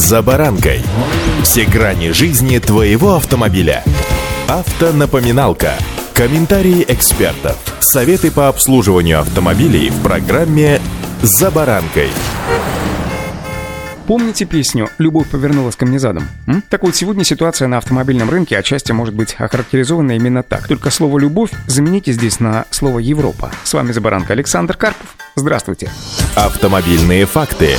«За баранкой». Все грани жизни твоего автомобиля. Автонапоминалка. Комментарии экспертов. Советы по обслуживанию автомобилей в программе «За баранкой». Помните песню «Любовь повернулась ко мне задом»? М? Так вот, сегодня ситуация на автомобильном рынке отчасти может быть охарактеризована именно так. Только слово «любовь» замените здесь на слово «Европа». С вами «За баранкой» Александр Карпов. Здравствуйте. Автомобильные факты.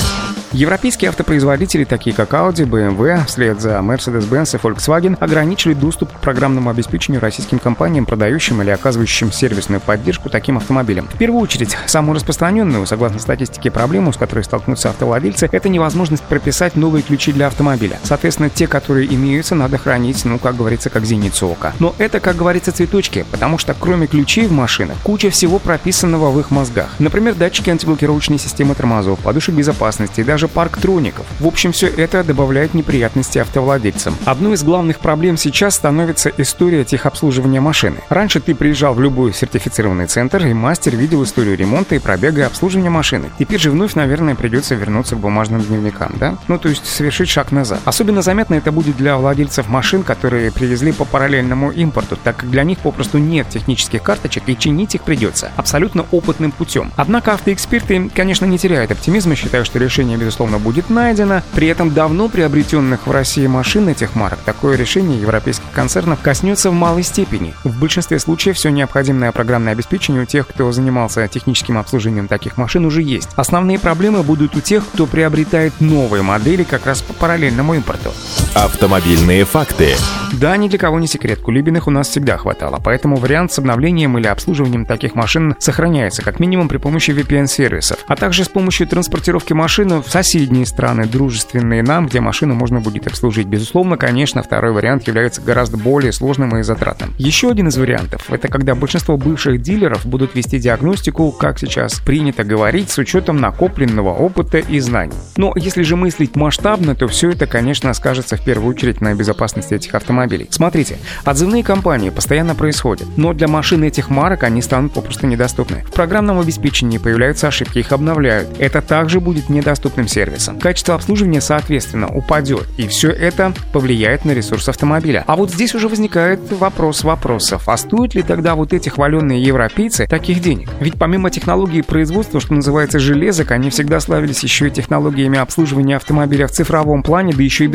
Европейские автопроизводители, такие как Audi, BMW, вслед за Mercedes-Benz и Volkswagen, ограничили доступ к программному обеспечению российским компаниям, продающим или оказывающим сервисную поддержку таким автомобилям. В первую очередь, самую распространенную, согласно статистике, проблему, с которой столкнутся автовладельцы, это невозможность прописать новые ключи для автомобиля. Соответственно, те, которые имеются, надо хранить, ну, как говорится, как зеницу ока. Но это, как говорится, цветочки, потому что кроме ключей в машинах, куча всего прописанного в их мозгах. Например, датчики антиблокировочной системы тормозов, подушек безопасности и даже даже парктроников. В общем, все это добавляет неприятности автовладельцам. Одной из главных проблем сейчас становится история техобслуживания машины. Раньше ты приезжал в любой сертифицированный центр, и мастер видел историю ремонта и пробега и обслуживания машины. Теперь же вновь, наверное, придется вернуться к бумажным дневникам, да? Ну, то есть совершить шаг назад. Особенно заметно это будет для владельцев машин, которые привезли по параллельному импорту, так как для них попросту нет технических карточек и чинить их придется абсолютно опытным путем. Однако автоэксперты, конечно, не теряют оптимизма, считая, что решение без безусловно, будет найдено. При этом давно приобретенных в России машин этих марок такое решение европейских концернов коснется в малой степени. В большинстве случаев все необходимое программное обеспечение у тех, кто занимался техническим обслуживанием таких машин, уже есть. Основные проблемы будут у тех, кто приобретает новые модели как раз по параллельному импорту. Автомобильные факты. Да, ни для кого не секрет, кулибиных у нас всегда хватало, поэтому вариант с обновлением или обслуживанием таких машин сохраняется, как минимум при помощи VPN-сервисов, а также с помощью транспортировки машины в соседние страны, дружественные нам, где машину можно будет обслужить. Безусловно, конечно, второй вариант является гораздо более сложным и затратным. Еще один из вариантов – это когда большинство бывших дилеров будут вести диагностику, как сейчас принято говорить, с учетом накопленного опыта и знаний. Но если же мыслить масштабно, то все это, конечно, скажется в первую очередь на безопасности этих автомобилей. Смотрите, отзывные кампании постоянно происходят, но для машин этих марок они станут попросту недоступны. В программном обеспечении появляются ошибки, их обновляют. Это также будет недоступным сервисом. Качество обслуживания, соответственно, упадет, и все это повлияет на ресурс автомобиля. А вот здесь уже возникает вопрос вопросов. А стоят ли тогда вот эти хваленные европейцы таких денег? Ведь помимо технологии производства, что называется железок, они всегда славились еще и технологиями обслуживания автомобиля в цифровом плане, да еще и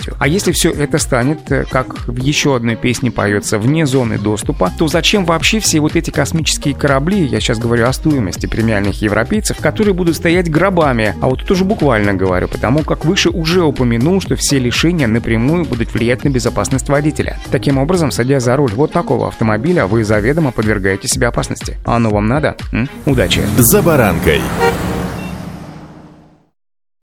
безопасностью. А если все это станет, э, как в еще одной песне поется, вне зоны доступа, то зачем вообще все вот эти космические корабли, я сейчас говорю о стоимости премиальных европейцев, которые будут стоять гробами, а вот тут уже буквально говорю, потому как выше уже упомянул, что все лишения напрямую будут влиять на безопасность водителя. Таким образом, садясь за руль вот такого автомобиля, вы заведомо подвергаете себя опасности. А оно вам надо? М? Удачи! За баранкой.